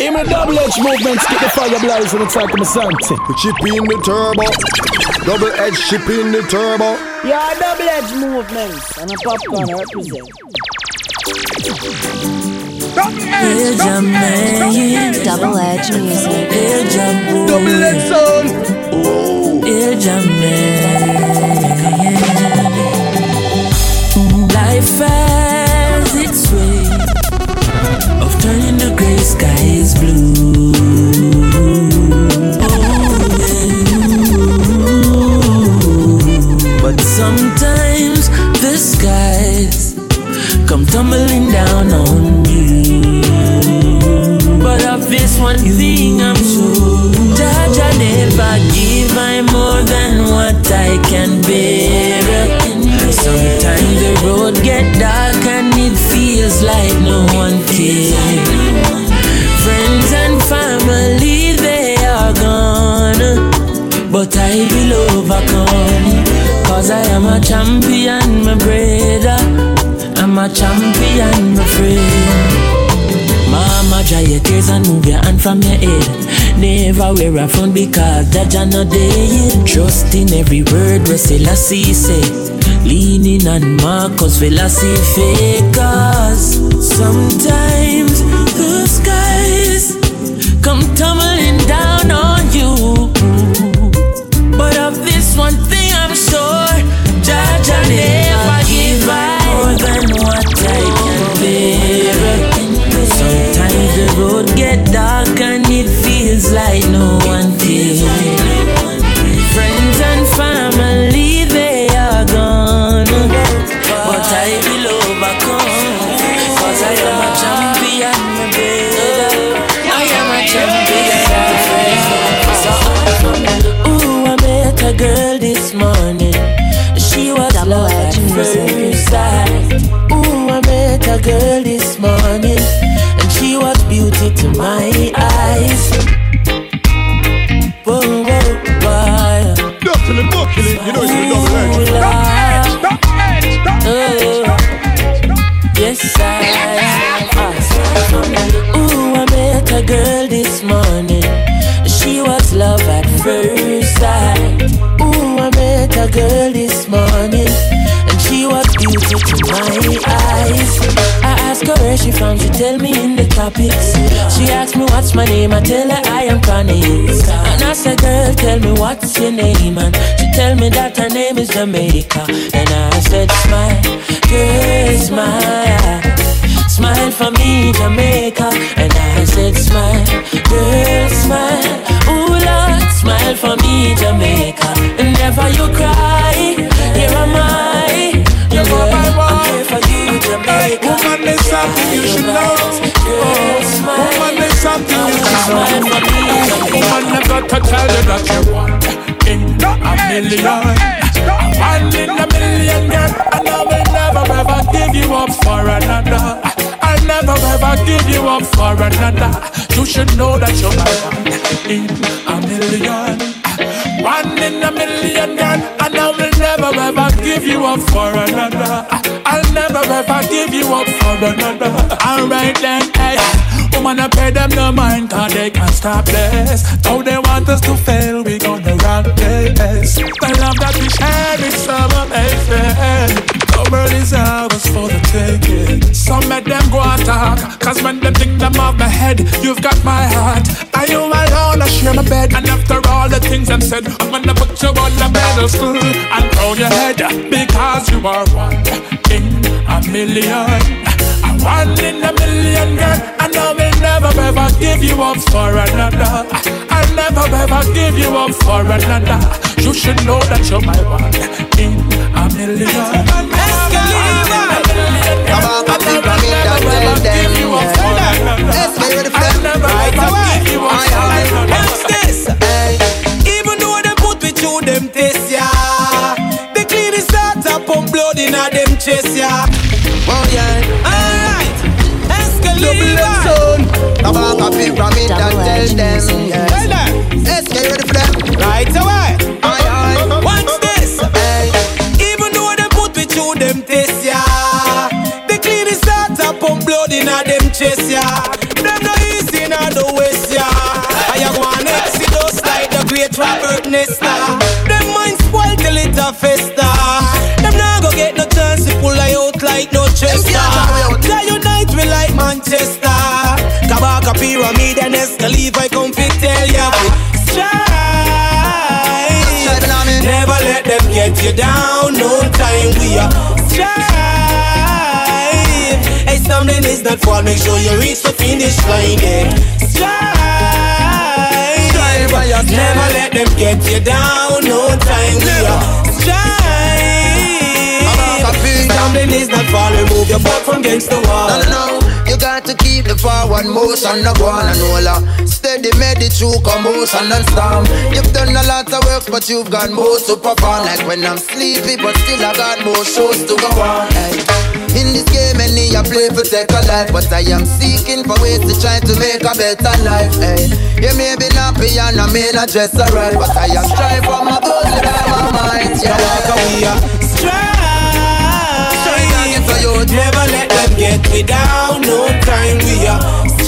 In my double edge movements, get the fire blazing inside my Santi. We chip in the turbo. Double edge chip in the turbo. Yeah, double edge movements. And a popcorn represent. Double edge, double edge music. Double edge sound. Oh. Life has its way skies blue. But sometimes the skies come tumbling down on you. But of this one thing I'm sure, I never give I more than what I can bear. Sometimes the road get dark and it feels like no one cares. Will overcome. Cause I am a champion, my brother. I'm a champion, my friend. Mama, dry your tears and move your hand from your head. Never wear a frown because that you're not dead. Trust in every word where Selassie say. Leaning on Marcus philosophy. Cause sometimes the skies come tumbling down on get dark and it feels like no one cares. Friends and family they are gone, but I will overcome. Cause I am a champion, my brother. I am a champion. Ooh, I met a girl this morning. She was Double love at music. first sight. Ooh, I met a girl this morning, to my eyes. Whoa, whoa, whoa. Duckling, buckling. You know it's the double edge. Ooh, Lord. Oh, yes, I am. Ooh, I met a girl this morning. She was love at first sight. Ooh, I met a girl this morning. And she was beauty to my eyes. I her where she from, she tell me in the topics. She asked me what's my name, I tell her I am Chronixx. And I said, girl, tell me what's your name, and she tell me that her name is Jamaica. And I said, smile, girl, smile. Smile for me, Jamaica. And I said, smile, girl, smile. Ooh, Lord, smile for me, Jamaica. And never you cry, here am I. You go here for you, Jamaica. Something you should know. Woman, there's something you should know. for me, Jamaica. Woman, I've got to tell you that you're one in a million. One in a million, girl. And I will never ever give you up for another. I'll never ever give you up for another. You should know that you're my one in a million. One in a million, girl. And I will never ever give you up for another. I'll never ever give you up for another. Alright then, hey. Woman, I pay them no mind, cause they can't stop this. Though they want us to fail, we gonna rock this. The love that we share is so amazing. The world is ours for the taking. Some make them go and talk, cause when them think them off my head, you've got my heart. Are you alone? I share my bed, and after all the things I'm said, I'm gonna put you on the pedestal and crown your head because you are one in a million. One in a million, girl, and I will never ever give you up for another. I'll never ever give you up for another. You should know that you're my one in a million. Come on, come on, come in, don't tell them. Let's get ready for them. Right away. Aye, aye. Watch this. Even though them put me through them tests, yeah. They clean the start up, pump blood in a them chest, yeah. Oh, yeah. Alright. Double edge Come on, come in, come in, Double tell edge them. music. Yes. Tell them. Let's get ready for them. Right away. madness now. Them mind spoiled till it a festa. Them now go get no chance to pull I out like no chester. That unite we like Manchester. Kabaka pyramid and Escalive, I come fit tell ya. Strive. Never let them get you down. No time we are strive. Hey, something is not fall. Make sure you reach the finish line. Yeah. Strive. Strive. Never let them get you down. No time we are strive. Something is not fall. Remove your butt from against the wall. No, no, no. You got to keep the forward motion, no go on and roller. Steady, made it through commotion and storm. You've done a lot of work, but you've got more to perform. Like when I'm sleepy, but still I got more shows to go on. In this game, many I play for take a life, but I am seeking for ways to try to make a better life. Hey. You may be nappy and I may not dress alright, but I am trying for my goals and my mind. Yeah, we are you never let them get me down. No time we are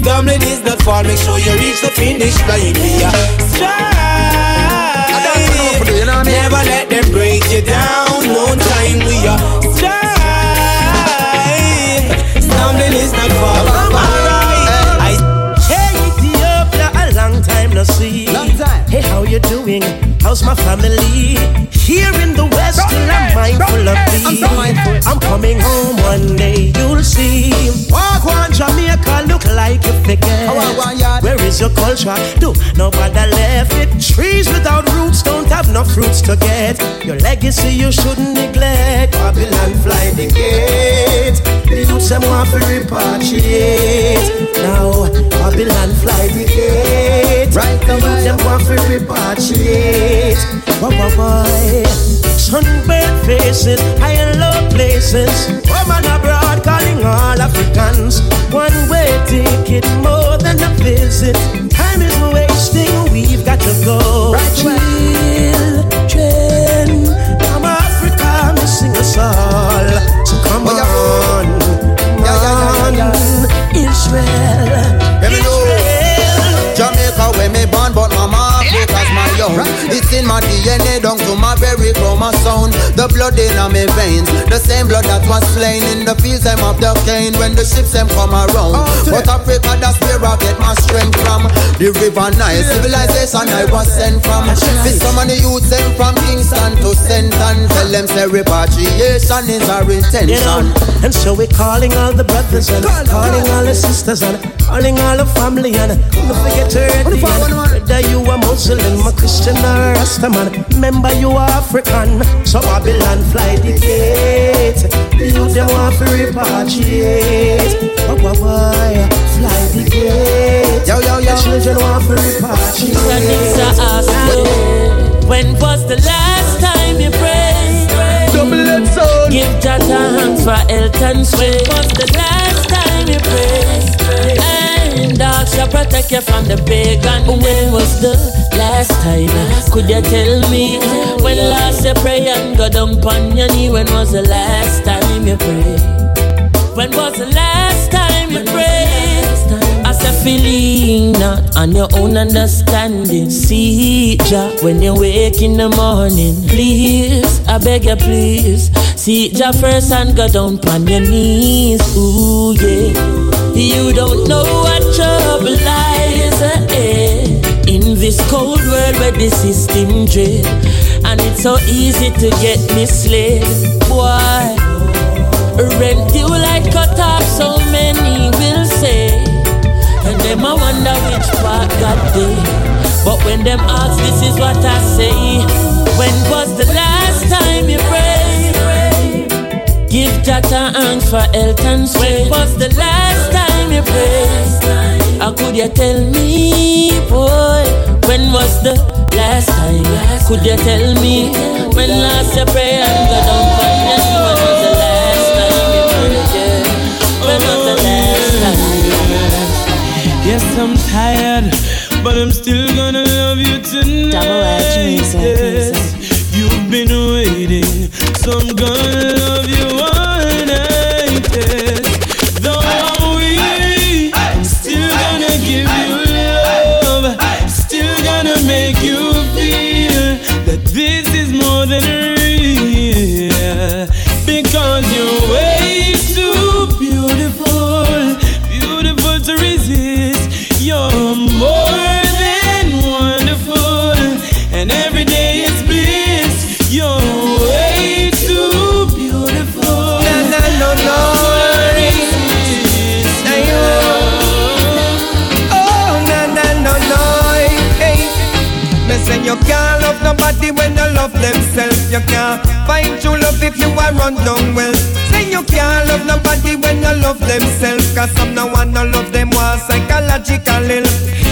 Stumbling is not fall. Make sure you reach the finish line. Are strive. Never let them break you down. No time we are strive. Stumbling is not fall. Alright. Hey Ethiopia, a long time no see. Long time. Hey, how you doing? How's my family? Here in the West, still I'm mindful of. I'm so mindful. I'm coming home one day, you'll see. Walk one Jamaica, look like you forget. How I want yard? Where is your culture? Do nobody left it? Trees without roots don't have no fruits to get. Your legacy you shouldn't neglect. Babylon fly the gate. The youths them want to repatriate. Now Babylon fly the gate. Right The youths them want to repatriate. Why, why, why? Sunburned faces, high and low places. Woman abroad calling all Africans. One way ticket more than a visit. Time is wasting, we've got to go. Right. Children, from Africa missing us all. So come Oh, on, come on, Israel. Own. It's in my DNA, down to my very chromosome. The blood in my veins, the same blood that was slain in the fields them of the cane when the ships them come around. Oh, but Africa, that's where I get my strength from. The river Nile, civilization I was sent from. This some of the youths them from Kingston to Senton. Tell them say repatriation is our You know, intention. and so we're calling all the brothers and calling all the sisters and calling all the family and don't forget to ready and whether you a Muslim, a Christian or a Rastaman, remember you are African. So Babylon fly the gate, you them want to repatriate. Why, why, why? Fly the gate. Yo, yo, yo. The children want to repatriate. Anissa asked me, When was the last time you prayed? Double X sound. Give Jah thanks for health and. When was the last time you prayed? Shall protect you from the pagan. When was the last time? Could you tell me? When last you pray and go down on your knee? When was the last time you prayed? When was the last time you prayed? I said, feeling not on your own understanding. See Jah when you wake in the morning. Please, I beg you, please. See Jah first and go down on your knees. Ooh, yeah. You don't know what trouble lies ahead. In this cold world where the system dread. And it's so easy to get misled. Why? Rent you like cut off, so many will say. And them I wonder which part got did. But when them ask, this is what I say. When was the last time you prayed? Give Jah thanks for health and strength. When was the last time you prayed? How could you tell me, boy? When was the last time? Could you tell me? When last you pray and go down for me? When was the last time you prayed? Yeah. When was the last time? Yes, I'm tired, but I'm still gonna love you tonight. Double edge music, Yes, You've been waiting, so I'm gonna is If you are run down well, say you can't love nobody when you love themselves. Cause some no one no love them one psychological ill.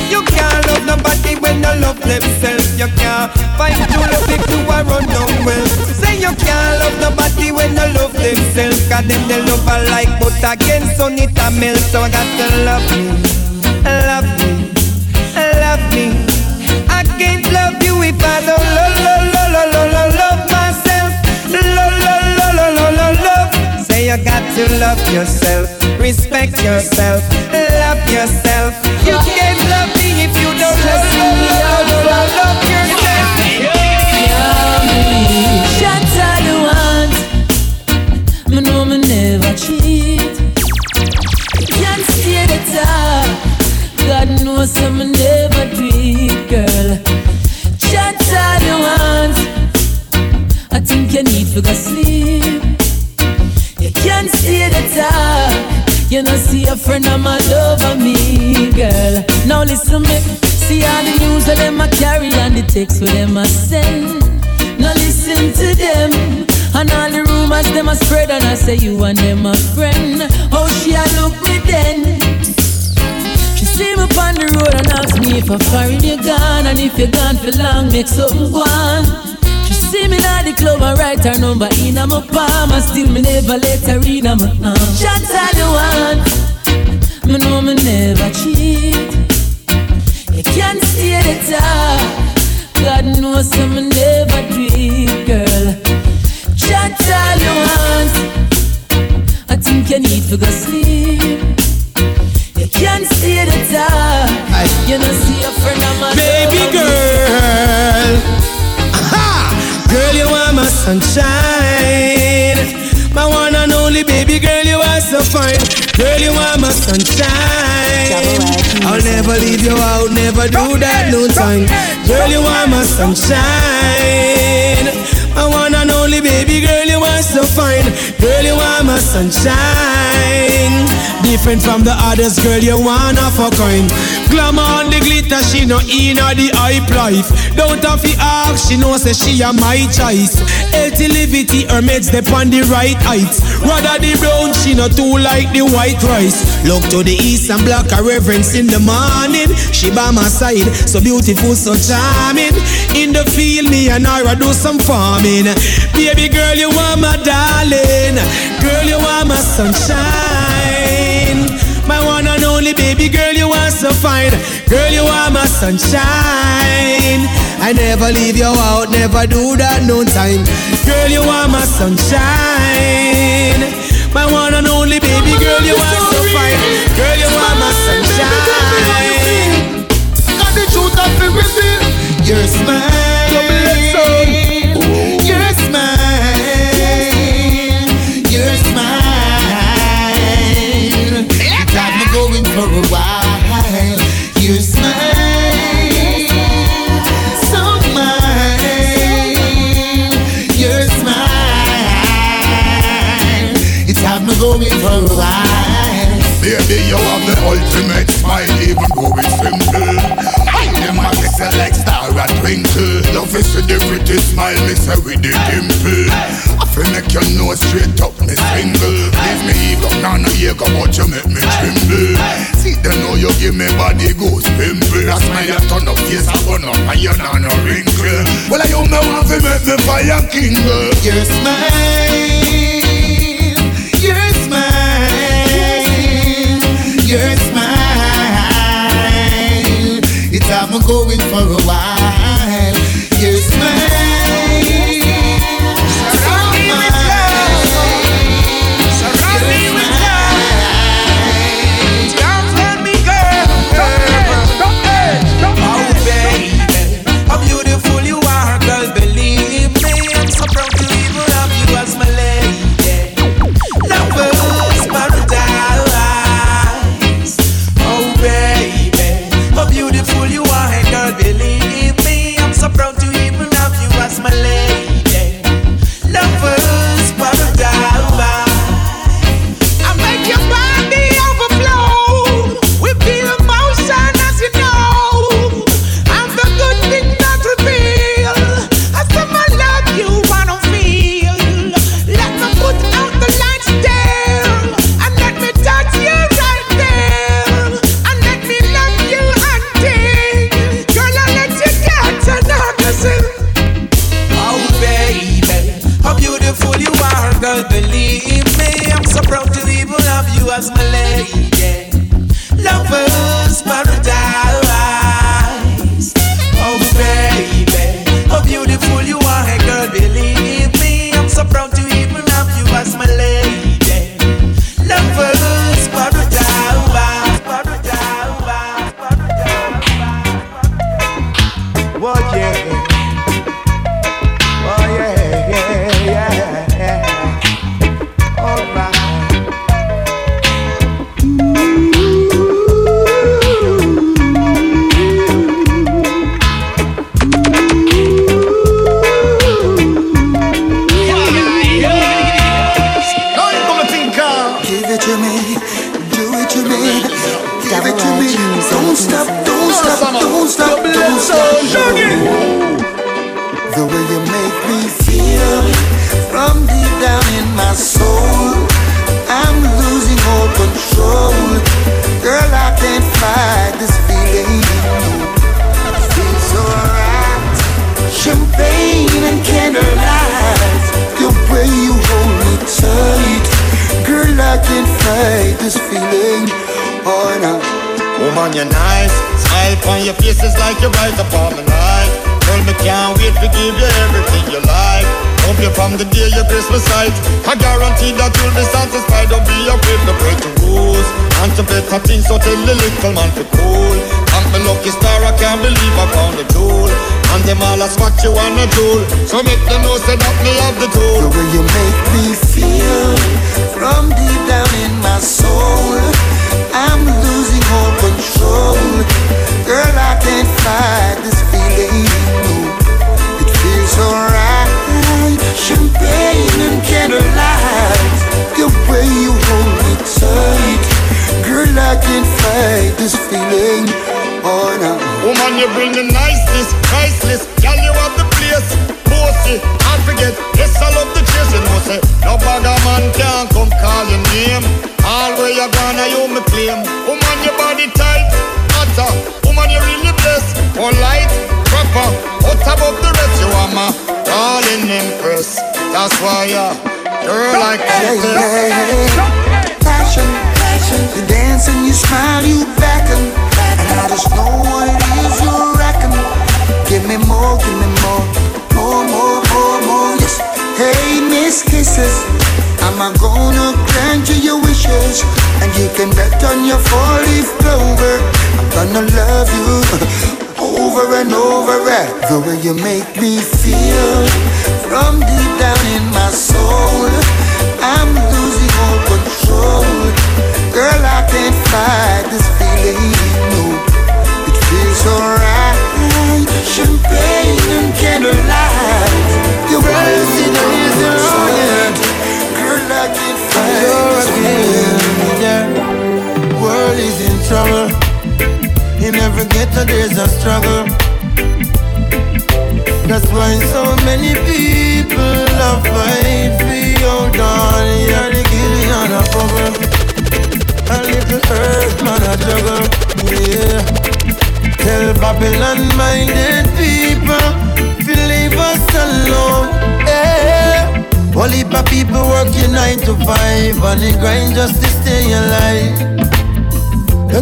You can't love nobody when you love themselves. You can't find true love if you are run down well. Say you can't love nobody when you love themselves. Cause them they love alike, but again, so need a melt. So I got to love me, love me, love me. I can't love you if I don't love you got to love yourself, respect yourself, love yourself. You can't love me if you don't love, love, love, love, love, love yourself. Shots are the ones. Me know me never cheat. Can't stay the top. God knows I'm never do girl. Shots are the ones. I think you need to go You know, see a friend of my over me, girl. Now listen me. See all the news that them a carry and the text with them a send. Now listen to them. And all the rumors them a spread and I say you and them a friend. Oh, she a look me then. She see me on the road and ask me if I'm foreign you gone and if you gone for long, make something go. See me at the club and write her number in a my palm and still me never let her in a my arm. Shots are the one, me know me never cheat. You can't stay the top. God knows I'm never do it, girl. Shots all you want. I think you need to go sleep. You can't stay the top. You know, see a friend of mine. Baby girl, sunshine. My one and only baby girl, you are so fine. Girl, you are my sunshine. I'll never leave you out, never do that no time. Girl, you are my sunshine. My one and only baby girl, you are so fine. Girl, you are my sunshine. Different from the others, girl, you one of a kind. Glamour on the glitter, she no in the hype life. Don't have to ask, she knows that she a my choice. Healthy livity, her meds they on the right heights. Rather the brown, she no too like the white rice. Look to the east and block her reverence in the morning. She by my side, so beautiful, so charming. In the field, me and her I do some farming. Baby girl, you are my darling. Girl, you are my sunshine. Only baby girl, you are so fine. Girl, you are my sunshine. I never leave you out, never do that no time. Girl, you are my sunshine. My one and only baby girl, you are so fine. Girl, you are my sunshine. Got the truth it reveal. Your smile. While. Baby, you have the ultimate smile, even though it's simple. I am a kiss like star a twinkle. Love is with the pretty smile, me say with the dimple. I feel make you know straight up, me single. Leave me ego, nah no ego, but you make me tremble. See, they know you give me body goes pimple. That smile you turn up face, I burn up, and you nah no wrinkle. Well, I you know want to make me fire kingle. Your smile, this feeling. Oh no. Woman, you're nice. Smile on your face is like you're right upon my life. Girl, me can't wait to give you everything you like. Hope you from the day your Christmas sight. I guarantee that you'll be satisfied. Don't be afraid to break the rules. And to better things, so tell the little man to cool. Lucky star, I can't believe I found a jewel. And them all ask what you wanna jewel. So make them know say that me have the tool. The way you make me feel from deep down in my soul, I'm losing all control. Girl, I can't fight this feeling. It feels so right. Champagne and candlelight, the way you hold me tight. Girl, I can't fight this feeling. Oh no. Woman, you bring the niceness, priceless. Girl, you have the place. Bossy, I forget. Yes, I love the chase. You know, say, no bugger man can come call your name. All where you gonna, you me claim. Woman, your body tight, hotter. Woman, you really blessed. Polite, proper, out above the rest. You are my darling empress. That's why, yeah, girl, I can't Yeah, yeah, yeah. Passion. You dance and you smile, you beckon. And I just know what it is you're reckon. Give me more, give me more. More, more, more, more. Yes. Hey, Miss Kisses. Am I gonna grant you your wishes? And you can bet on your four-leaf clover. I'm gonna love you over and over. eh. The way you make me feel from deep down in my soul.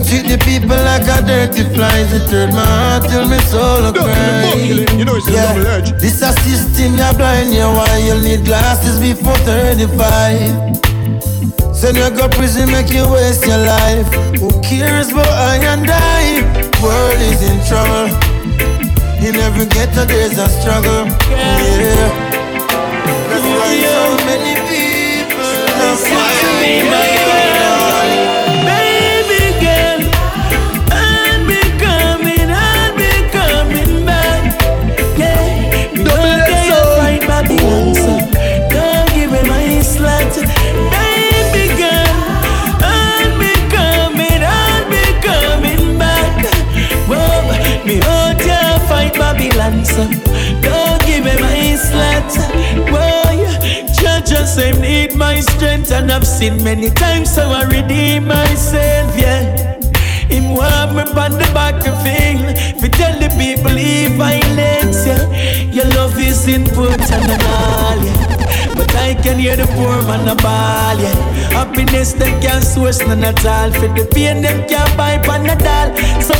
Treat the people like a dirty flies. It hurt my heart till my soul a cry. You know it's a yeah. double edge. This a system you blind you why you need glasses before 35. Send you go prison make you waste your life. Who cares about I and I? World is in trouble. In every ghetto there's a struggle. Yeah. That's why so many people are fighting. Babylon, don't give me my slut. Whoa, judge just say need my strength, and I've seen many times so I redeem myself, yeah. Him want me on the back of thing Fi tell the people leave violence, yeah Your love is important and all, yeah But I can hear the poor man a ball, yeah. Happiness them can't source none at all. For the pain them can't buy panadol. So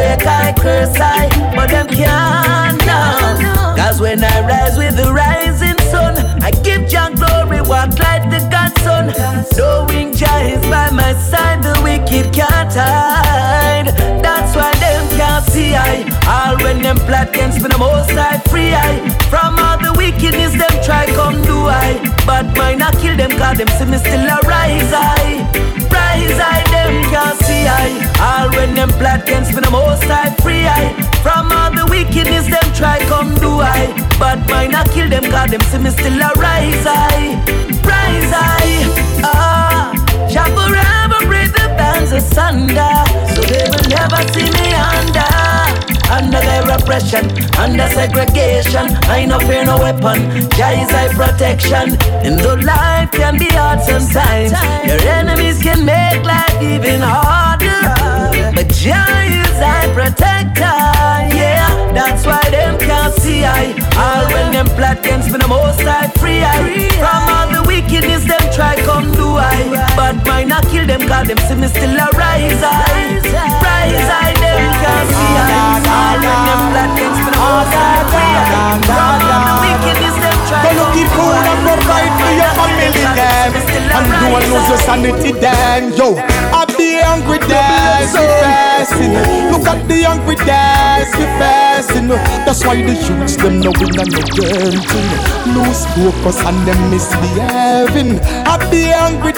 break, I curse, I, but them can't now. Cause when I rise with the rising sun, I give Jah glory, walk like the Godson. Knowing Jah is by my side, the wicked can't hide. That's why them can't see I. All when them plot against me, the most I free I. From all the wickedness, them try come do I. But mine I kill them, cause them see me still a rise I. Rise I, them can't see I. All when them plot against me, the most I free I. From all the wickedness, them try come do I. But mine I kill them, cause them see me still a rise I. Rise I. Ah. Jah forever break the bands asunder So they will never see me under Under their oppression, under segregation. I no fear no weapon, Jah is thy protection. And though life can be hard sometimes. Your enemies can make life even harder. But Jah is thy protector, yeah That's why them can't see I. All when them plot against me, the most I free I. From all the wickedness them try come do I. But mine I kill them cause them see me still a rise I. Rise I them can't see I. All when them plot against me the most I free I. From all the wickedness them try come do cool I. and provide for your family then. And don't lose your sanity then. Yo, hungry dance we fasting Look at the hungry dance we fasting That's why the youths them no win and no gentle Lose focus and them misbehaving I be hungry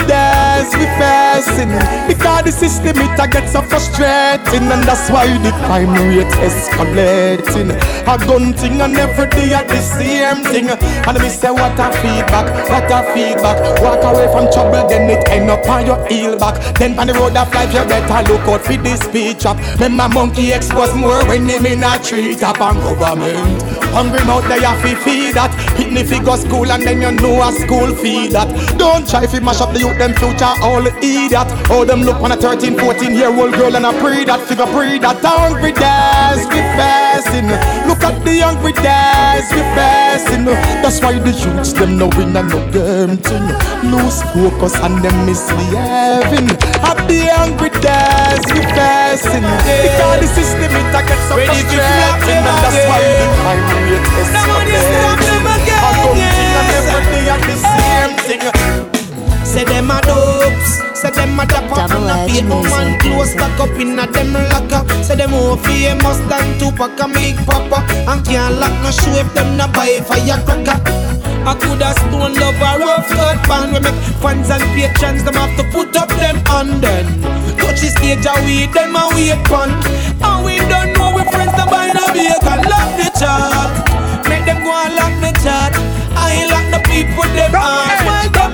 dance we fasting Because the system it a get so frustrating. And that's why the crime rate escalating. A gun thing and every day at the same thing. And me say what a feedback, what a feedback. Walk away from trouble then it end up on your heel back. Then on the road of life you better look out for this up Remember monkey expose more when him in a tree top and government. Hungry mouth they have to feed that. Hit me figure school and then you know a school feed that. Don't try to mash up the youth them future all the idiot. How them look on a 13, 14 year old girl and I pray that figure pray that hungry days we fasting Look at the hungry days we fasting That's why the youths them no win and no game thing Lose focus and them misbehaving. Happy hungry days we fasting Because the system it a get so frustrating. And that's why the crime rate escalating A gun thing and every day at the same thing Say them a dopes, say them a dap up and a pay woman close back up in a them locker. Say them more famous than Tupac and Big Poppa. And can't lock no show if them not buy firecracker I coulda stone love a rough cut band. We make fans and patrons Them have to put up them on then. Touch the stage and we them a wait pon And we don't know we friends to buy no bacon Lock the chart Make them go and lock the chart I lock the people them heart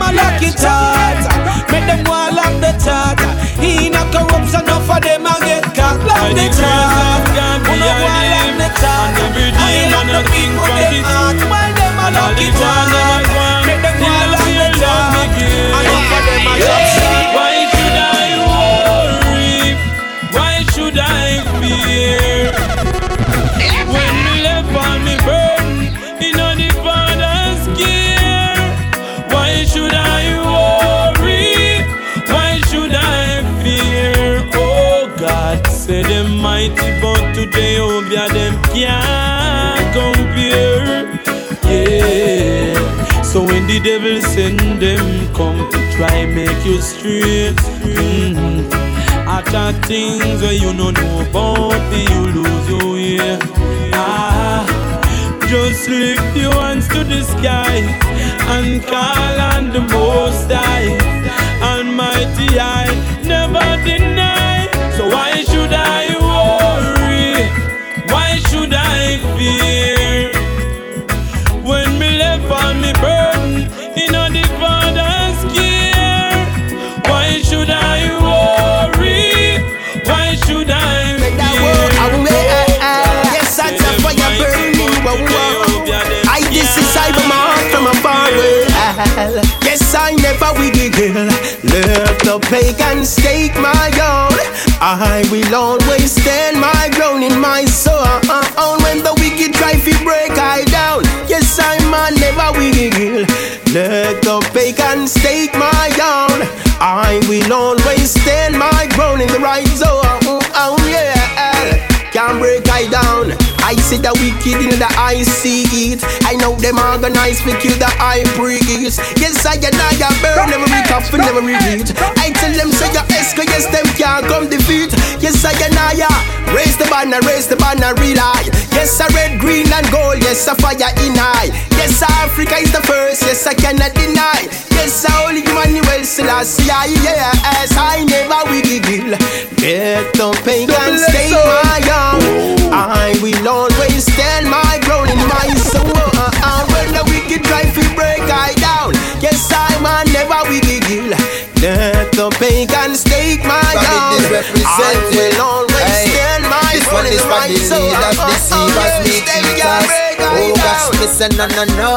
Them lock it chart Make them and lock the chart He not corruption enough for them a get caught. Lock the chart Who no and lock the chart I lock the people them heart. While them a lock it chart the devil send them come to try make you straight, mm, I got things where you don't know about you lose your way. Ah, just lift your hands to the sky and call on the Most High, Almighty. I Yes, I never will girl. Let the pagan stake my own. I will always stand my ground in my soul. Uh, when the wicked try to break I down. Yes, I'm a never will. Let the pagan stake my own. I will always stand my ground in the right zone. Oh, yeah. Can't break I down. I see the wicked in the I see it. I know them organized to kill the high priest. Yes, I and I a burn every cup and never repeat. I tell them say your esco, yes, them can't come defeat. Yes, I and I raise the banner, raise the banner, real high. Yes, I red, green and gold. Yes, I fire in high. Yes, Africa is the first. Yes, I cannot deny. Yes, I only Emmanuel Selassie. Yes, I never will. Let the pagan stay my own. I will always stand my ground in my soul. And when the wicked try to break I down, yes, I'm a never will giggle. Let the pagan stake my ground. I will always Hey, stand my ground in my soul. leaders, uh-uh, deceivers, Yes, meat them eaters. can't break I Oh gosh, listen, no, no, no.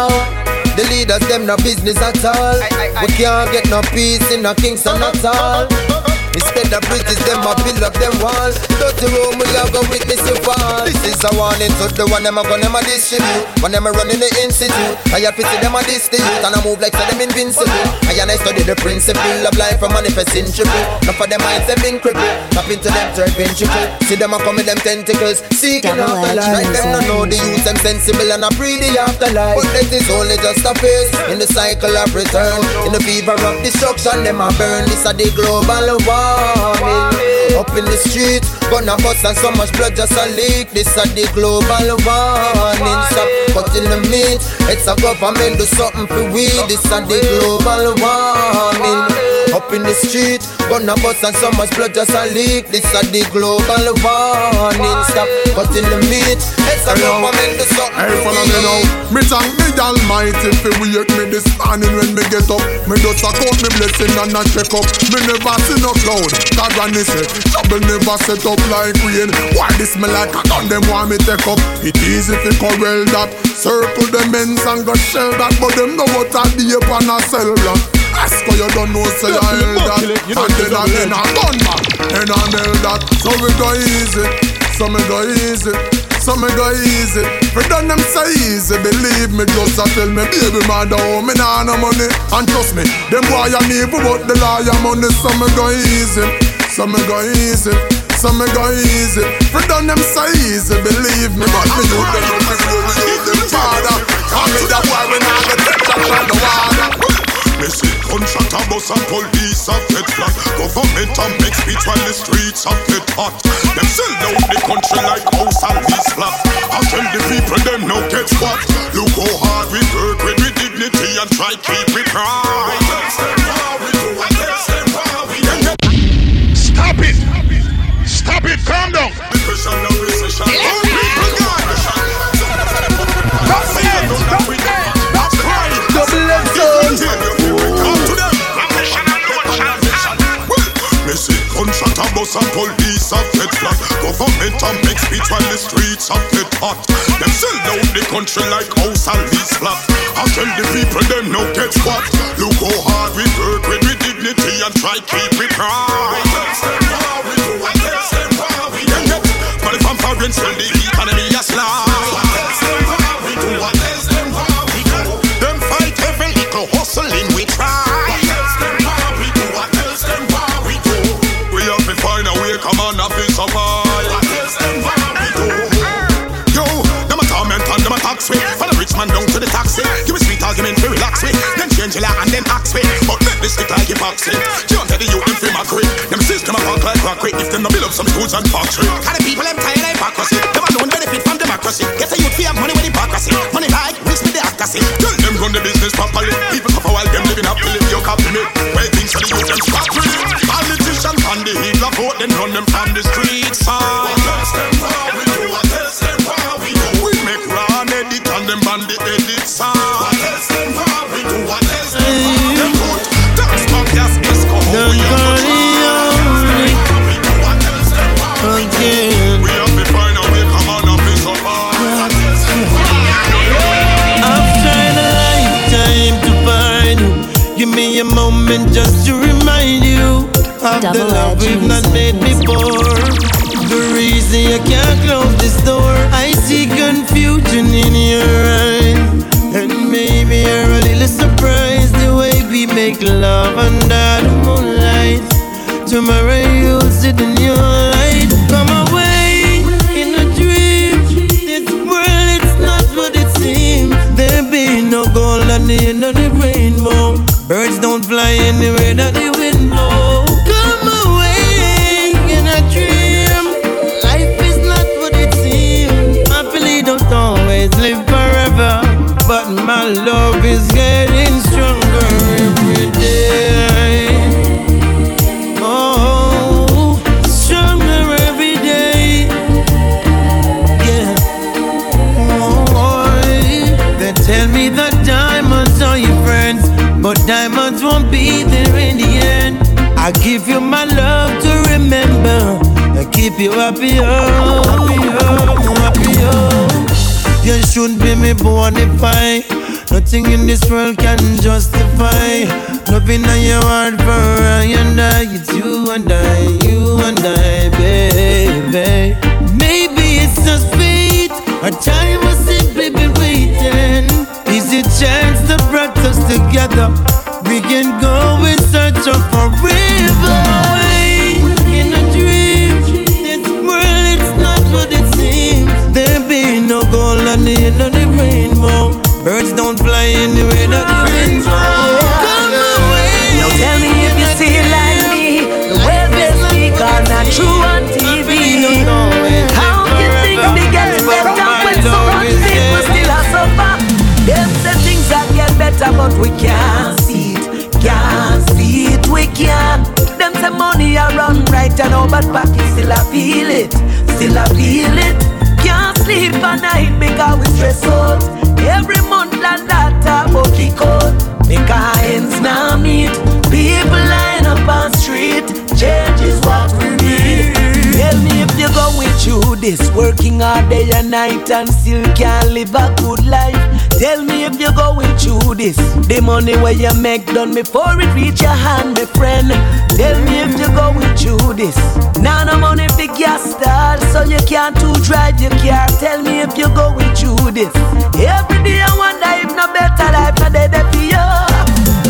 The leaders, them no business at all. We can't get no peace in no Kingston uh-huh, at all. Uh-huh, uh-huh. Instead of British, them a build up them wall. Dirty room, we are go witness you fall. This is a warning to the one them a gonna them a distribute. When them a running the institute, I have to see them a dis the youth and I move like say them invincible. I and I study the principle of life from manifesting triple. Not for them minds them been crippled. Tap into them third ventricle. See them a come with them tentacles, seeking know the youth them sensible and a breathe the afterlife. But that is only just a phase in the cycle of return. In the fever of destruction, them a burn. This a the global warming. Up in the streets, gonna bust and so much blood just a leak. This a the global warning. Stop cutting the meat. It's a government do something for we. This a the global warming. Up in the street, gonna bust and so much blood just a leak. This a the global warning. Stop cutting the meat. It's a government do something Hey, for follow me now. we. Me thank the Almighty for wake me this morning when me get up. Me just a count me blessing and a check up. Me never see no cloud. God granny said, trouble never set up like rain. Why this me like a gun? Them want me take up. It easy fi corral that. Circle them ends and go shell that, but them know what I be upon a cell block. Ask for you don't know say I held that. And then again I gun back and I nail that. So we go easy. So me go easy. So me go easy. For done them say easy, believe me. Just a tell me, baby mother, oh me nah no money. And trust me, them boy a me but the liar money. So me go easy. So me go easy. So me go easy. For done them say easy, believe me. But me you them before we you them father. Call me that boy when I get touch up on the water. See gunshot a bus and police a get flat. Government a make speech while the streets a get hot. Them sell down the country like house and lease flat. I tell the people them no get squat. Look how hard we work with with dignity and try keep it right. Stop it! Stop it! Calm down! Contract a bus and police a get flat. Government a make speech while the streets a get hot. Them sell down the country like house and lease flat. I tell the people them no get squat Look how hard we work with with dignity and try keep it right crockery. If them no build up some schools and factory. And the people them tired I give you my love to remember. And keep you happy, happy, happy. You should be me bonify. Nothing in this world can justify. Loving on your heart for I and I. It's you and I, you and I, baby. Maybe it's just fate Our time was simply been waiting. Is it chance that brought us together We can go in search of forever In a dream This world, not what it seems There be no the end of the rainbow Birds don't fly that the winds blow. Come away. Now tell me if you see it like me. The way they speak are not true on TV. How you think they get better when so people still are suffer? Them say things that get better, but we can't and all, but pocket still I feel it. Still I feel it. Can't sleep at night because we stress out. Every month like that about kick out. Make our ends now meet. People line up on street. Change is what. You're going through this, working all day and night and still can't live a good life. Tell me if you're going through this. The money where you make done before it reach your hand, my friend. Tell me if you're going through this. Now no money for gas start, so you can't to drive your car. Tell me if you're going through this. Every day I wonder if no better life no dead for you.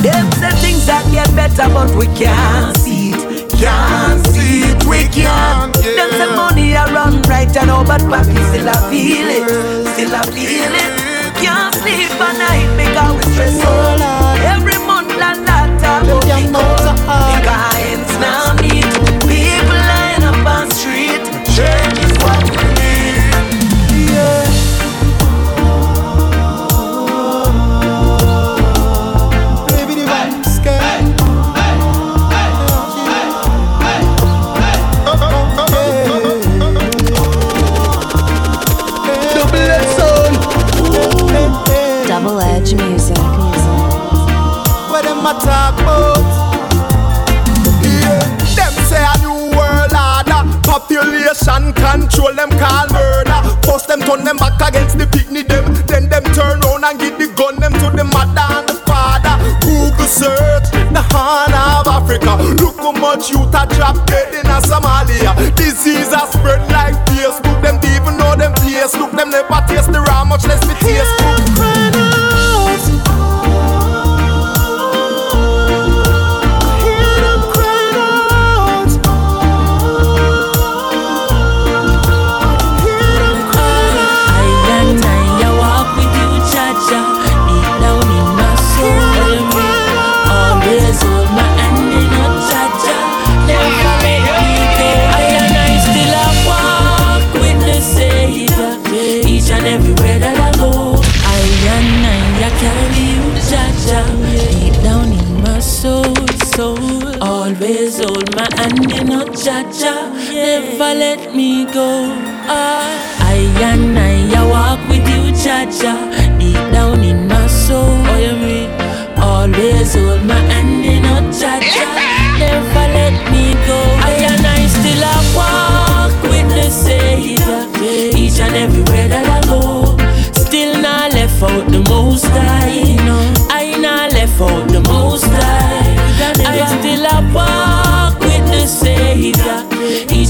Them say things that get better, but we can't see it. Can't see it, we can't. Them say money a run right and all, but pocket still I feel it. Still I feel it. Can't sleep at night because we stress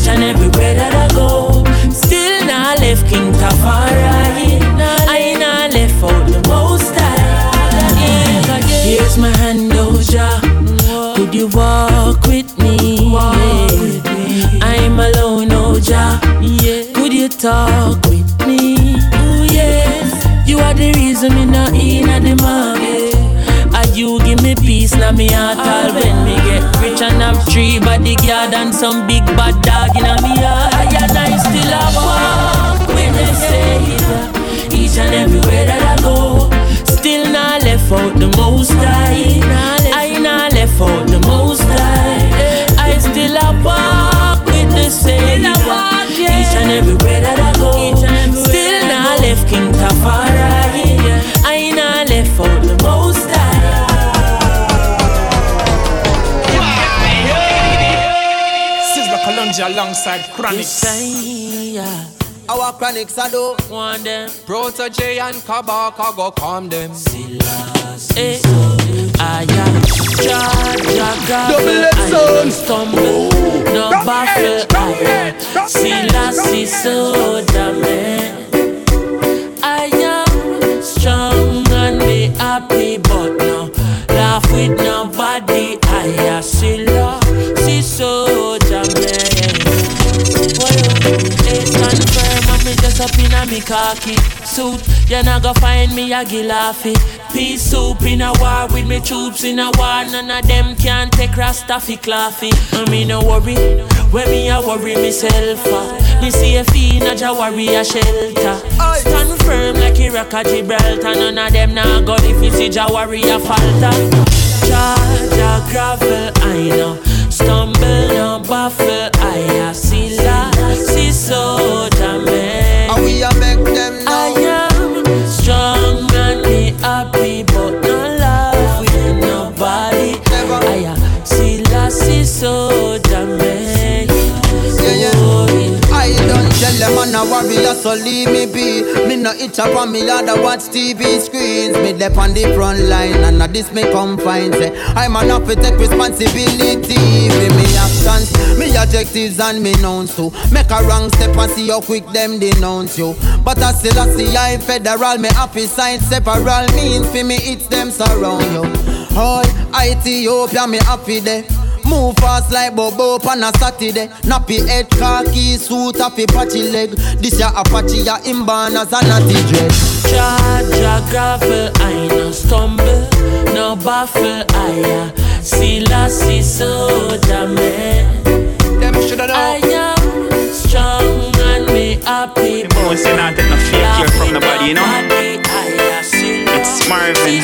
each and everywhere that I go. Still not left King Tafari. I not left out the most high. Here's my hand, oh Oja. Could you walk with me? I'm alone, oh Oja. Yeah. Could you talk with me? You are the reason me not in at the market. And you give me peace, now me heart all when me rich and have three bodyguard and some big bad dog in me heart. I and I still a walk with the Savior, each and everywhere that I go. Still not left out the most high. I not left out the most high. I still a walk with the Savior, each and everywhere that I go. Still not left King Tafari. Sizzla Kalonji alongside Chronixx. Our chronics I do want them. Protoje and Kabaka go calm them. Eh, I am Jaja Double I son. stumble, no baffle I am Selassie soda man up in a me khaki suit. You not go find me a gilafi Peace soup in a war with me troops in a war. None of them can take Rasta fi claffy. I me no worry. When me a worry myself uh. Me see a in a Jawari a shelter. Stand firm like Iraq a Gibraltar. None of them nah go if you see Jawari a falter. Charge a gravel I know. Stumble no baffle I a so leave me be. Me no itch up on me yard, watch TV screens. Me dep on the front line, and at this me come find say I'm enough to take responsibility for me actions, me objectives and me nouns too. Make a wrong step and see how quick them denounce you. But I still I see I federal, me happy sign several means for me it's them surround you. All Ethiopia, me happy there. Move fast like Bobo on a Saturday. Nappy head, khaki suit, happy patchy leg. This ya Apache, ya imbanas and natty dress. Charge a gravel, I no stumble, no baffle, I a see lassie soldier man. Them shoulda know. I am strong and me happy. The most you not take no fake care from nobody, you know. It's Marvin,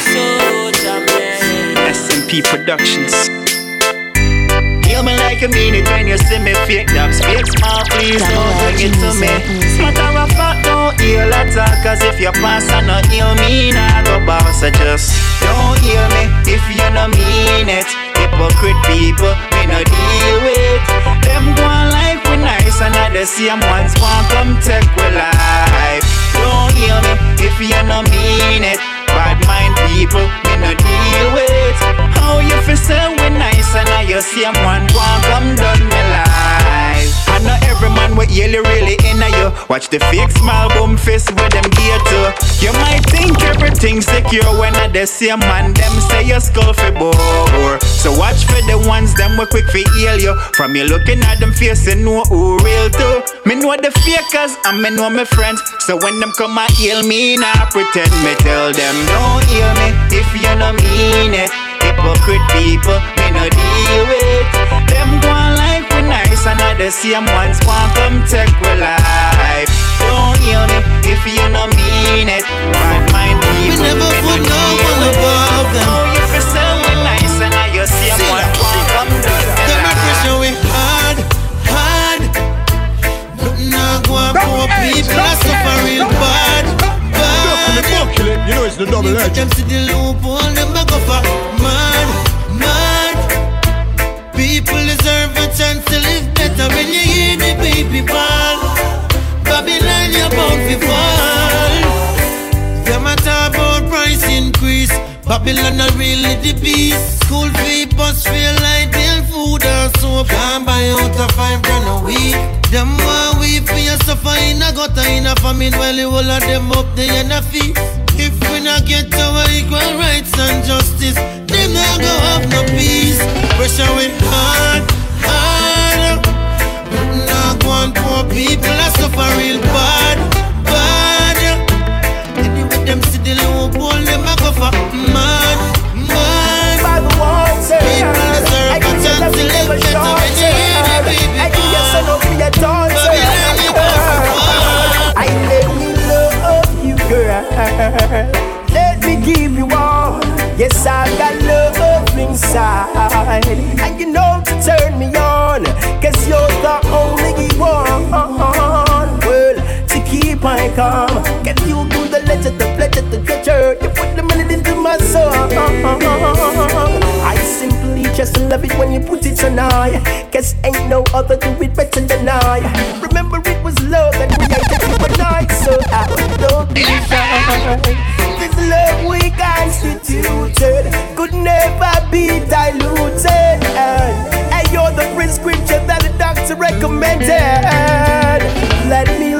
SMP Productions. Feel me like a minute when you see me fake that Speak small please don't bring it to me Matter of fact don't hear a talk Cause if you pass and not hear me Nah go bounce I just don't hear me If you know me Hypocrite people, me no deal with. Them go on like we nice and not the same ones want come take we life. Don't hear me if you no mean it. Bad mind people, me no deal with. How you feel say we nice and now you same one want come done me life. I know every man with yellow really in you. Watch the fake smile boom fist with them gear to. You might think everything's secure when at the same man them say your skull for bore. So watch for the ones them were quick for heal you. From you looking at them face you know who real too. Me know the fakers and me know my friends. So when them come and heal me, nah pretend me tell them don't heal me if you no mean it. Hypocrite people, me no deal with. The same ones want come take we life. Don't hear me if you no mean it. Bad mind people. We never put no one above them. Oh, you feel so nice and now you see them one want come do Them a pressure we hard, hard. Nothing I go on poor people. I suffer real bad, bad. You know it's the double Let edge. them see the loophole, them a go for mad, mad. People deserve a chance to live better when you hear the baby ball. Babylon, you're bound to fall. Them a talk about price increase. Babylon are really the beast. School bus feel like bill food and soap. Can't buy out a five grand a week. Them want we for your suffer in a gutter in a famine while the whole of them up there in a feast. If we not get our equal rights and justice, them not go have no peace. Pressure we hard, hard. Not go on poor people, I suffer bad. Let me give you all. Yes, I've got love inside. And you know to turn me on. Cause you're the only one. Well, to keep my calm. Get you do the letter, the pleasure, the treasure. You put the melody into my song. I simply just love it when you put it on I. Cause ain't no other do it better than I. Remember it was love that created you and I. So I don't be. This love we constituted could never be diluted. And you're the prescription that the doctor recommended. Let me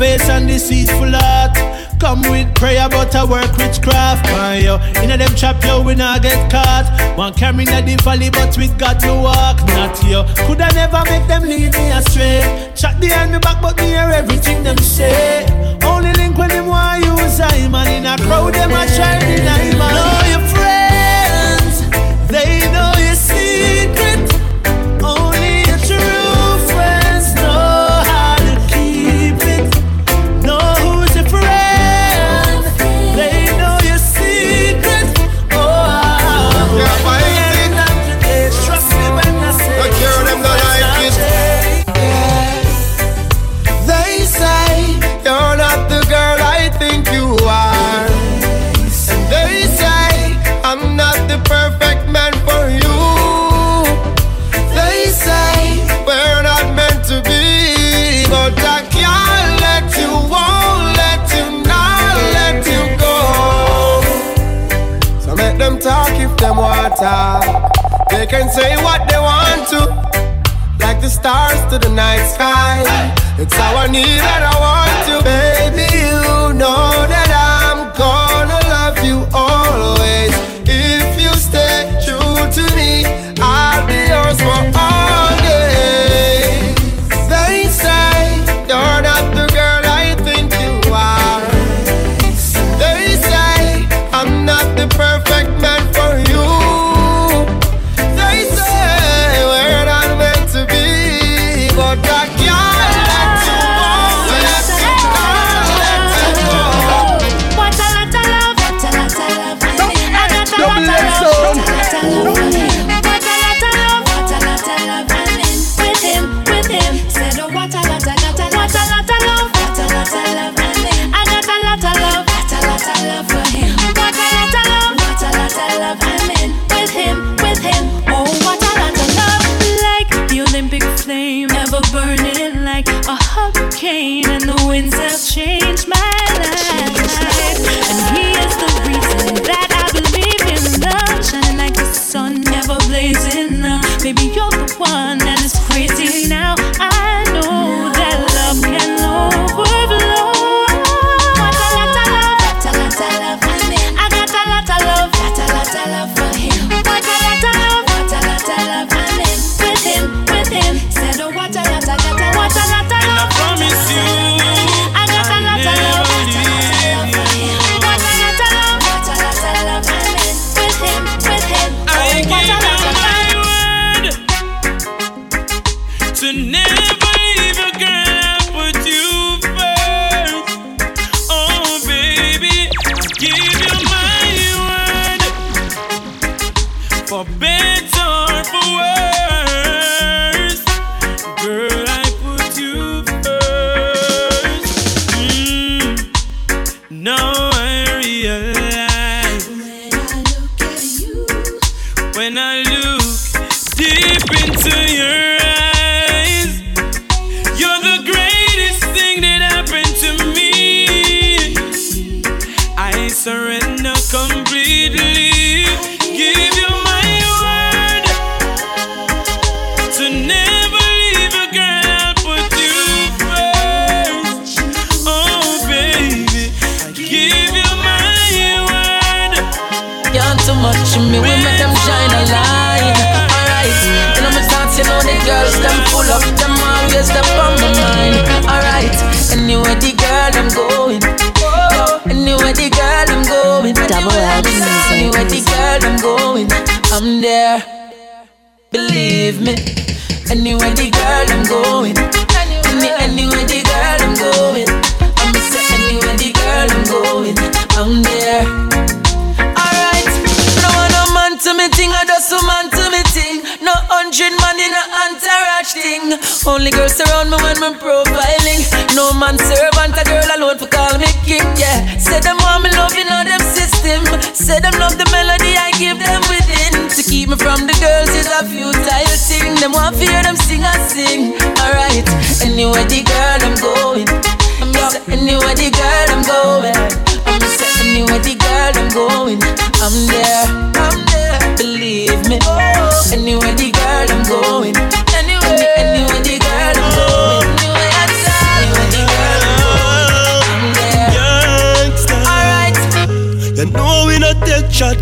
face and deceitful heart. Come with prayer, but I work witchcraft. Man, yo, in a them trap, yo, we not get caught. One carry in the valley, but we got to walk. Not yo, could I never make them lead me astray? Chat behind me back, but me hear everything them say. Only link when them want use I man in a crowd, them a try deny man. Know your talk. They can say what they want to like the stars to the night sky. It's how I need and I want you, baby. You know that I'm gonna love you always.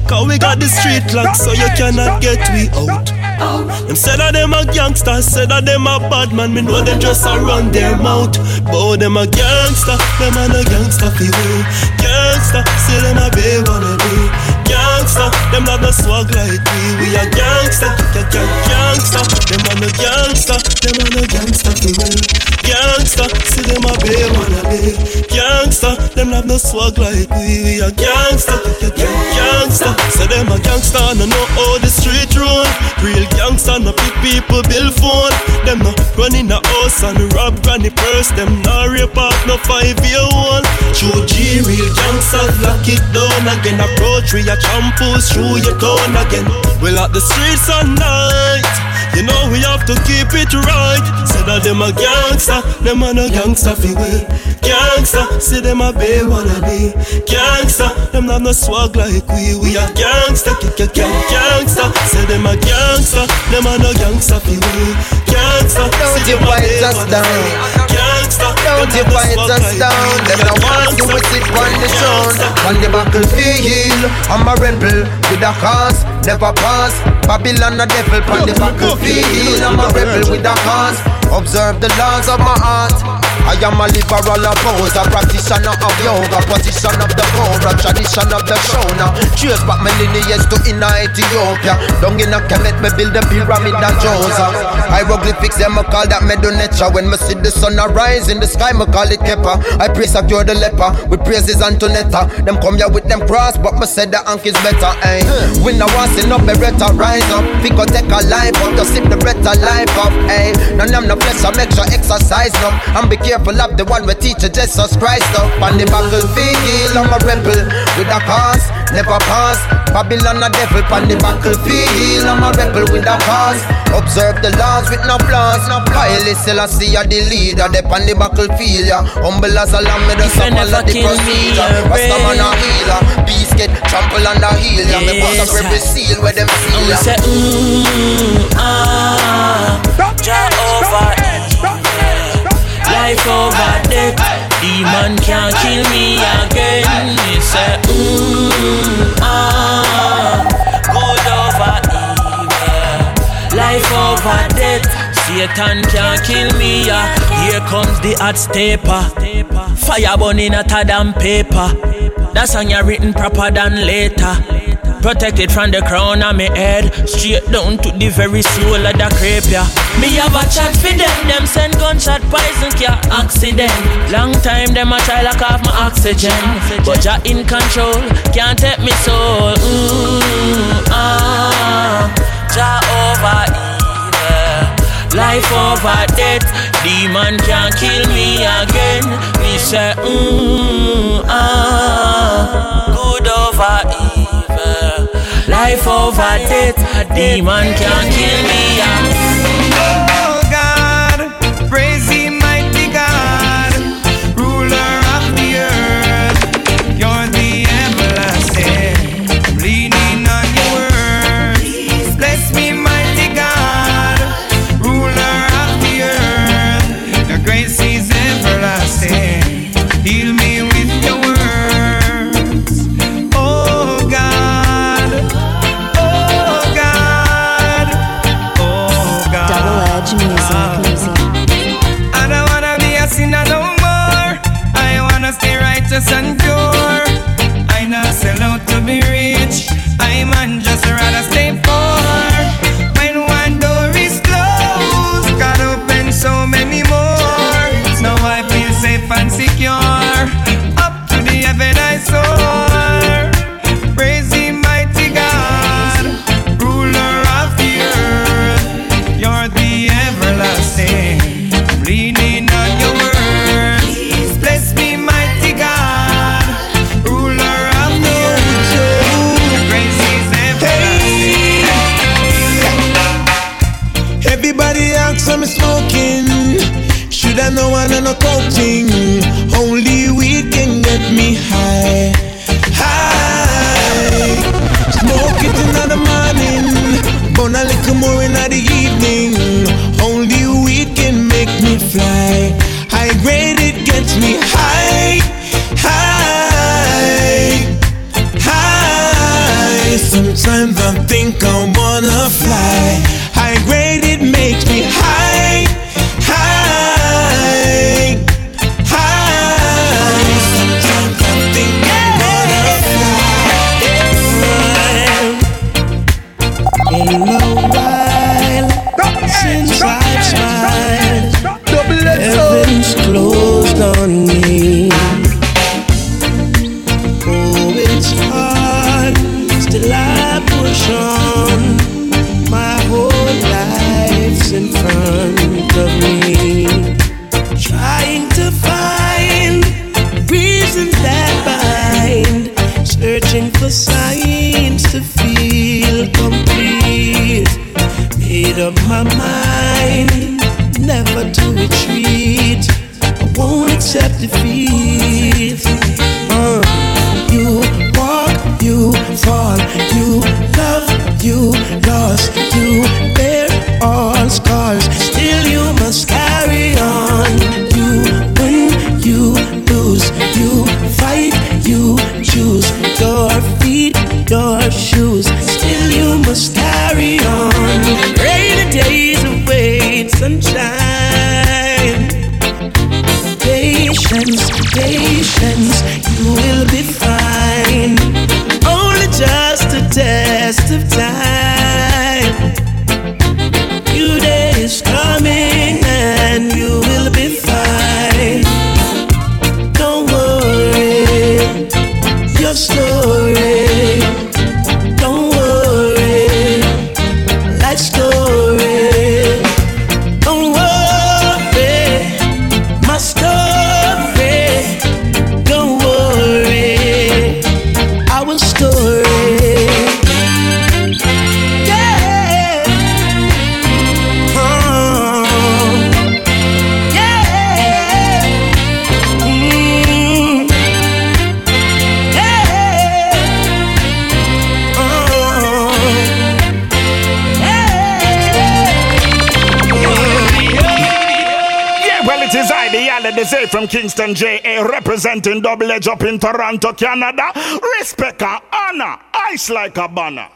Cause we got the street lock, so you cannot get we out. Them said that them a gangster, said that them a bad man, me know them just a run their mouth. But oh, them a gangster, them a no gangster for we. Gangster, say them a babe wanna be. Gangster, them not no swag like we. We a gangster, gang, gang, gangster. Them a no gangster, them a no gangster for we. Gangster, say them a babe wanna be. Gangster, them not no swag like we. We a gangster, gang, gang, gangster. Say them a gangster, no know how the street run. Real gangster, no pick people bill phone. Them no run in the house and rob granny purse. Them no rape off no five year old. True G, real gangsters lock it down again. Approach we a champus through your town again. We lock the streets all night. You know we have to keep it right. Say that them a gangster, them a no gangster fi we. Gangster, say them a babe wanna be. Gangster, them have no swag like we. We a gangster, kick a gang gangster. Say them a gangster, them a no gangster fi we. Gangster, say them a us wanna down. be. Gangster, Don't you fight us down. Them no want you to sit on the throne. On the battlefield, I'm a rebel with a cause, never pass. Babylon a devil on the battlefield. I'm a rebel with a cause. Observe the laws of my heart. I am a liberal opposer, practitioner of yoga, position of the Torah, tradition of the Shona. Trace back my lineage to inner Ethiopia. Down in a Kemet, me build the pyramid of Joseph. Hieroglyphics, them call that Medonetra. When me see the sun arise in the sky, me call it Kepa. I praise a cure the leper, with praises Antonetta. Them come here with them cross, but me said the ankh is better, eh. We no want see no beretta, rise up. Figure take a life up, to sip the better life up, eh. None of them no flesh, I make sure exercise now. And be careful of the one we teach Jesus Christ up. On the battlefield, I'm a rebel with a cause, never pass. Babylon a devil on the battlefield, I'm a rebel with a cause. Observe the laws with no flaws. Haile Selassie are the leader, they on the battlefield, yeah. Humble as a lamb, me just If you follow the kill me, procedure. you're a brave. healer, beast get trample on the heel, yeah. Me bust up Yes, every seal where them seal, And we yeah. say, mm, ah, Charlie life over death. Demon can't kill me again. He said, mm, ah, good over evil. Life over death. Satan can't kill me. Yeah. Here comes the hot stepper. Fire burning at a damn paper. That song you written proper than later. Protected from the crown of my head, straight down to the very soul of the crepe, yeah. Me have a chat for them, them send gunshot poison care accident. Long time them a try lock off my oxygen, but ya in control, can't take me soul. Ooh ah, Jah over evil, life over death. Demon can't kill me again. Me say, mm, ah, good over life over death. A demon can't kill me. Yeah. Oh, oh, oh. Ferguson. From Kingston, JA, representing Double Edge up in Toronto, Canada. Respect and honor, ice like a banner.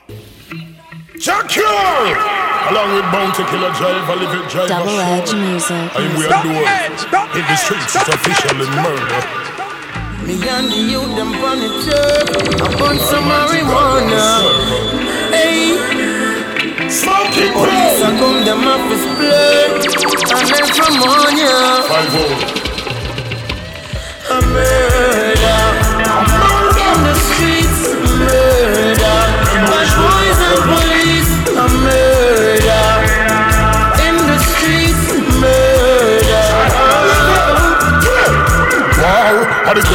Secure! Along with Bounty Killer Jive, live it Jive. Double Edge Music. And we are doing in the streets, it's officially murder. Me and the youth them on the turf I want some marijuana Hey Smoking Police a come them off his blood And then from on ya Five A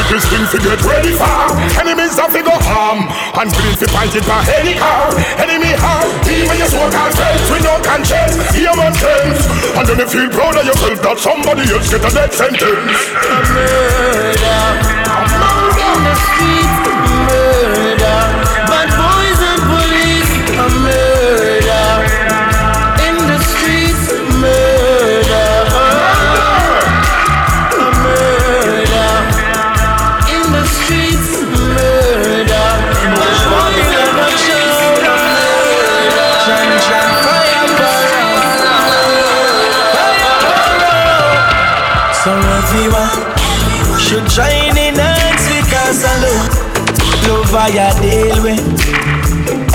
quickest thing to get ready for Enemies harm And screen to fight it by any car Enemy harm, even your so-called friends with no conscience my sense And then you feel proud of yourself that somebody else get a death sentence. Murder I deal with.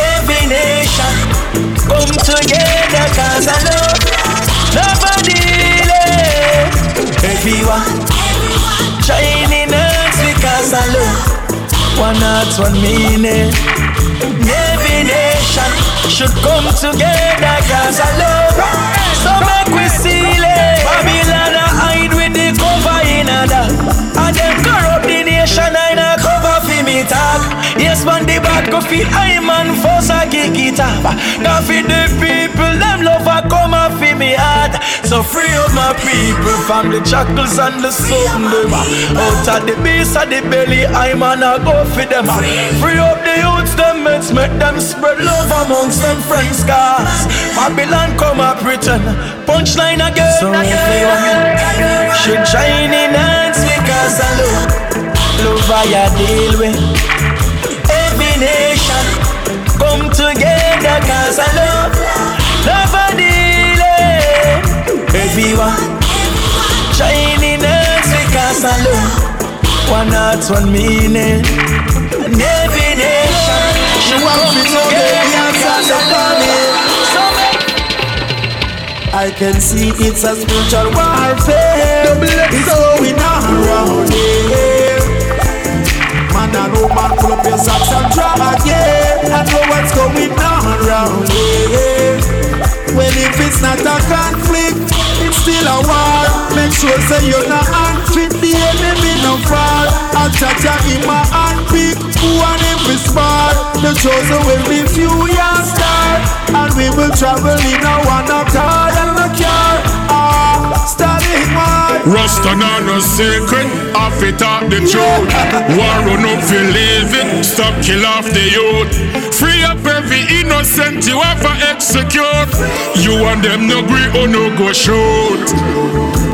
Every nation come together cause I love nobody. Everyone join in hands because I love one heart, one meaning. Every nation should come together cause I love. So make we seal it. Babylon hide with the cover in. And them corrupt the nation in a cover for me talk. Yes, man, the bad go feel I man force a kick it off. Now the people, them love a come off for me heart. So free up my people from the shackles and the something them. Out of the base of the belly, I man a go for them. Free up the youths, them mates, make them spread love amongst them friends. Cause Babylon come up written, punchline again. So everyone should join in hands because I love, love I deal with. Nation come together cause I love, deal with. Everyone in hands because I love. One heart, one meaning. And every nation should come together cause I love. So I can see it's a spiritual warfare. It's going around here. Man and woman, pull up your socks and drama, yeah. I know what's going on around here. Well, if it's not a conflict, it's still a war. Make sure say you're not unfit, the enemy no fall. I'll chat ya in my hand pick, who and every spot. The chosen will be few years start, and we will travel in a one of car and a car. Ah, one. Rasta nah no secret, off it up the truth. War run up for living, stop kill off the youth. Free up every innocent you ever execute. You and them no agree or no go shoot.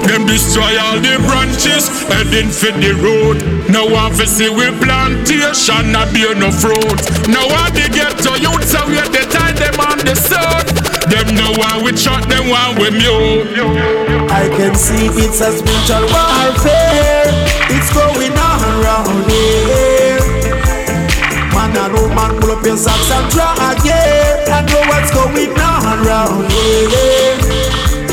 Them destroy all the branches, heading for the road. Now obviously we plantation, not bear no fruit. Now I they get to youth, so we the tie them on the sun. Them know why we shot them while we mute. I can see it's a spiritual warfare. It's going on around here. Man and woman, pull up your socks and try again. I know what's going on around here.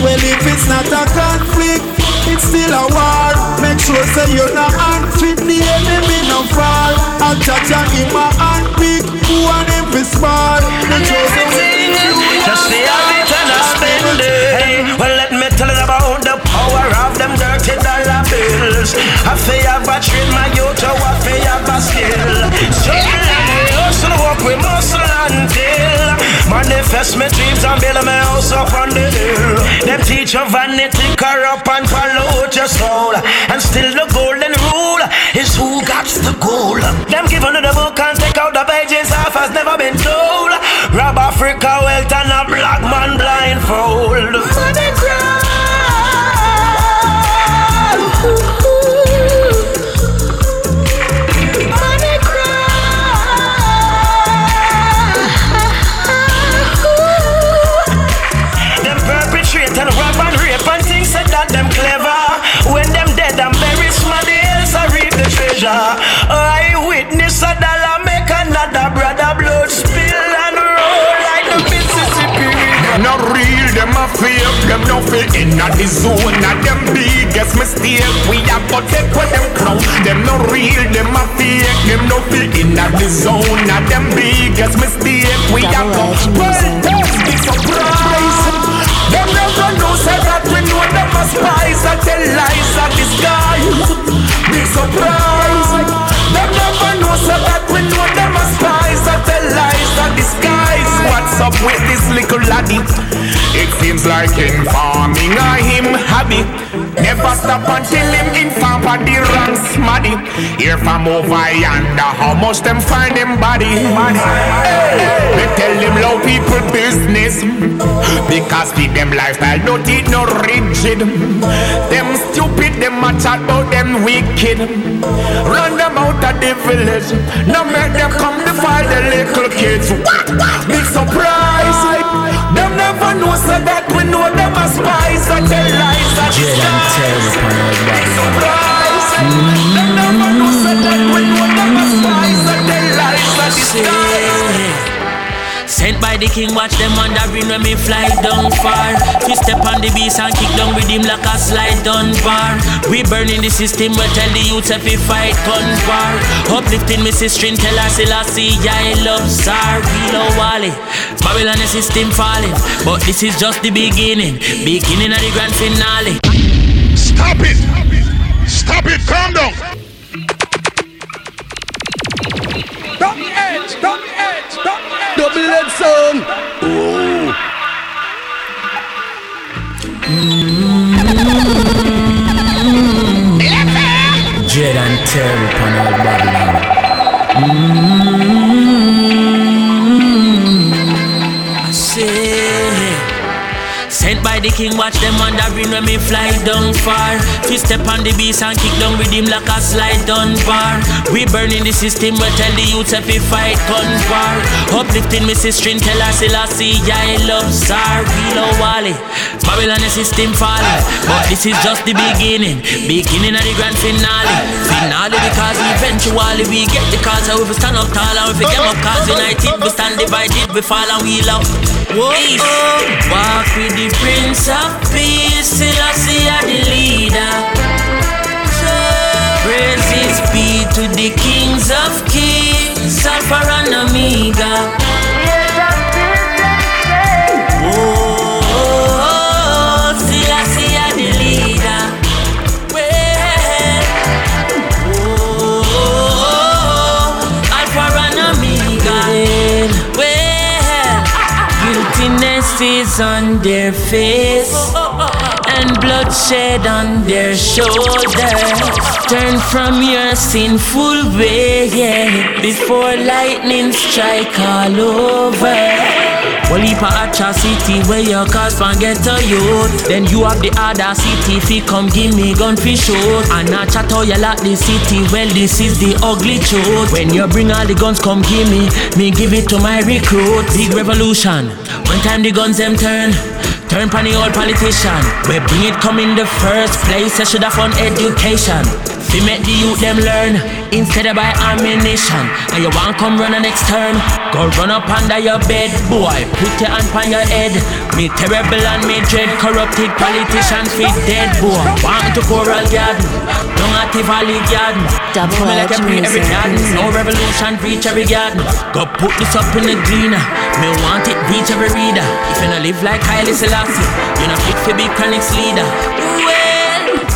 Well, if it's not a conflict, it's still a war. Make sure say you're not unfit, the enemy no fall. I'll touch ya in my hand pick, who and every small. The chosen will Just the habit and I spend it. Well, let me tell you about the power of them dirty dollar bills. I feel have a train my youth, I feel have a skill. Struggle and we hustle, work with muscle until manifest my dreams and build my house up on the hill. Them teach you vanity, corrupt and pollute your soul. And still the golden rule is who got the goal. Them give the book and take out the pages off has never been told. Rob Africa wealth and a black man blindfold. pleasure. I witness a dollar make another brother blood spill and roll like the Mississippi River. Not real, them a fake, them no fit in a the zone. Not them biggest mistake we have got take with them clown. Them no real, them a fake, them no fit in a the zone. Not them biggest mistake we have got. Well, that's the surprise. Them never know say that we know them as spies that tell lies that disguise. Like informing a him hobby. Never stop until him inform on the wrong smaddy. Hear from over yonder how much them find him body. Hey, they tell them low people business because feed them lifestyle don't eat no rigid. Them stupid, them a chat about them wicked. Run them out of the village. Now make them come to find the little kids. Big surprise. Know so that we know them as spies and their lies are disguised. Big surprise. Them never know so that we know them as spies and their lies are disguised. Sent by the king, watch them wandering when me fly down far. We step on the beast and kick down with him like a slide down bar. We burning the system, we tell the youths if we fight gun war. Uplifting me sister, tell her still I see I love Sar. We love Wally. Babylon the system falling, but this is just the beginning. Beginning of the grand finale. Stop it! Stop it! Calm down! Stop the edge, stop the edge, stop Double edge sound. Oh. And terror upon Babylon. King, watch them wandering when me fly down far. We step on the beast and kick down with him like a slide down bar. We burning the system, we tell the youth if we fight gun war. Uplifting me sister, tell her still I see I love Sar. We love Wally. Babylon the system falling, but this is just the beginning. Beginning of the grand finale. Finale because eventually we get the cause. If we stand up tall and we get up cause united, we stand divided, we fall and we love. Peace. Walk with the Prince of Peace, Selassie are the leader. Praises be to the kings of kings, Alpha and Omega. Is on their face and bloodshed on their shoulders. Turn from your sinful way yeah, before lightning strike all over. Well, if atrocity where your cars can get to you, then you have the audacity fi come give me gun fi shoot. And I chat how you like the city, well this is the ugly truth. When you bring all the guns, come give me, me give it to my recruit. Big revolution, one time the guns them turn. Turn pan the old politician. We bring it come in the first place. I should have fun education. Fi make the youth them learn instead of buy ammunition. And you want come run the next turn? Go run up under your bed, boy. Put your hand on your head. Me terrible and me dread corrupted politician fit dead, boy. Want to coral garden, don't have to valley garden. Double Come like a pre every garden. No revolution reach every garden. Go put this up in the greener. Me want it reach every reader. If you no live like Haile Selassie, you not fit to be Chronixx leader.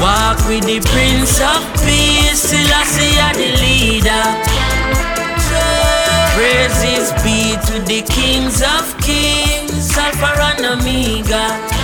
Walk with the Prince of Peace, Selassie are the leader. Praises be to the kings of kings, Alpha and Omega.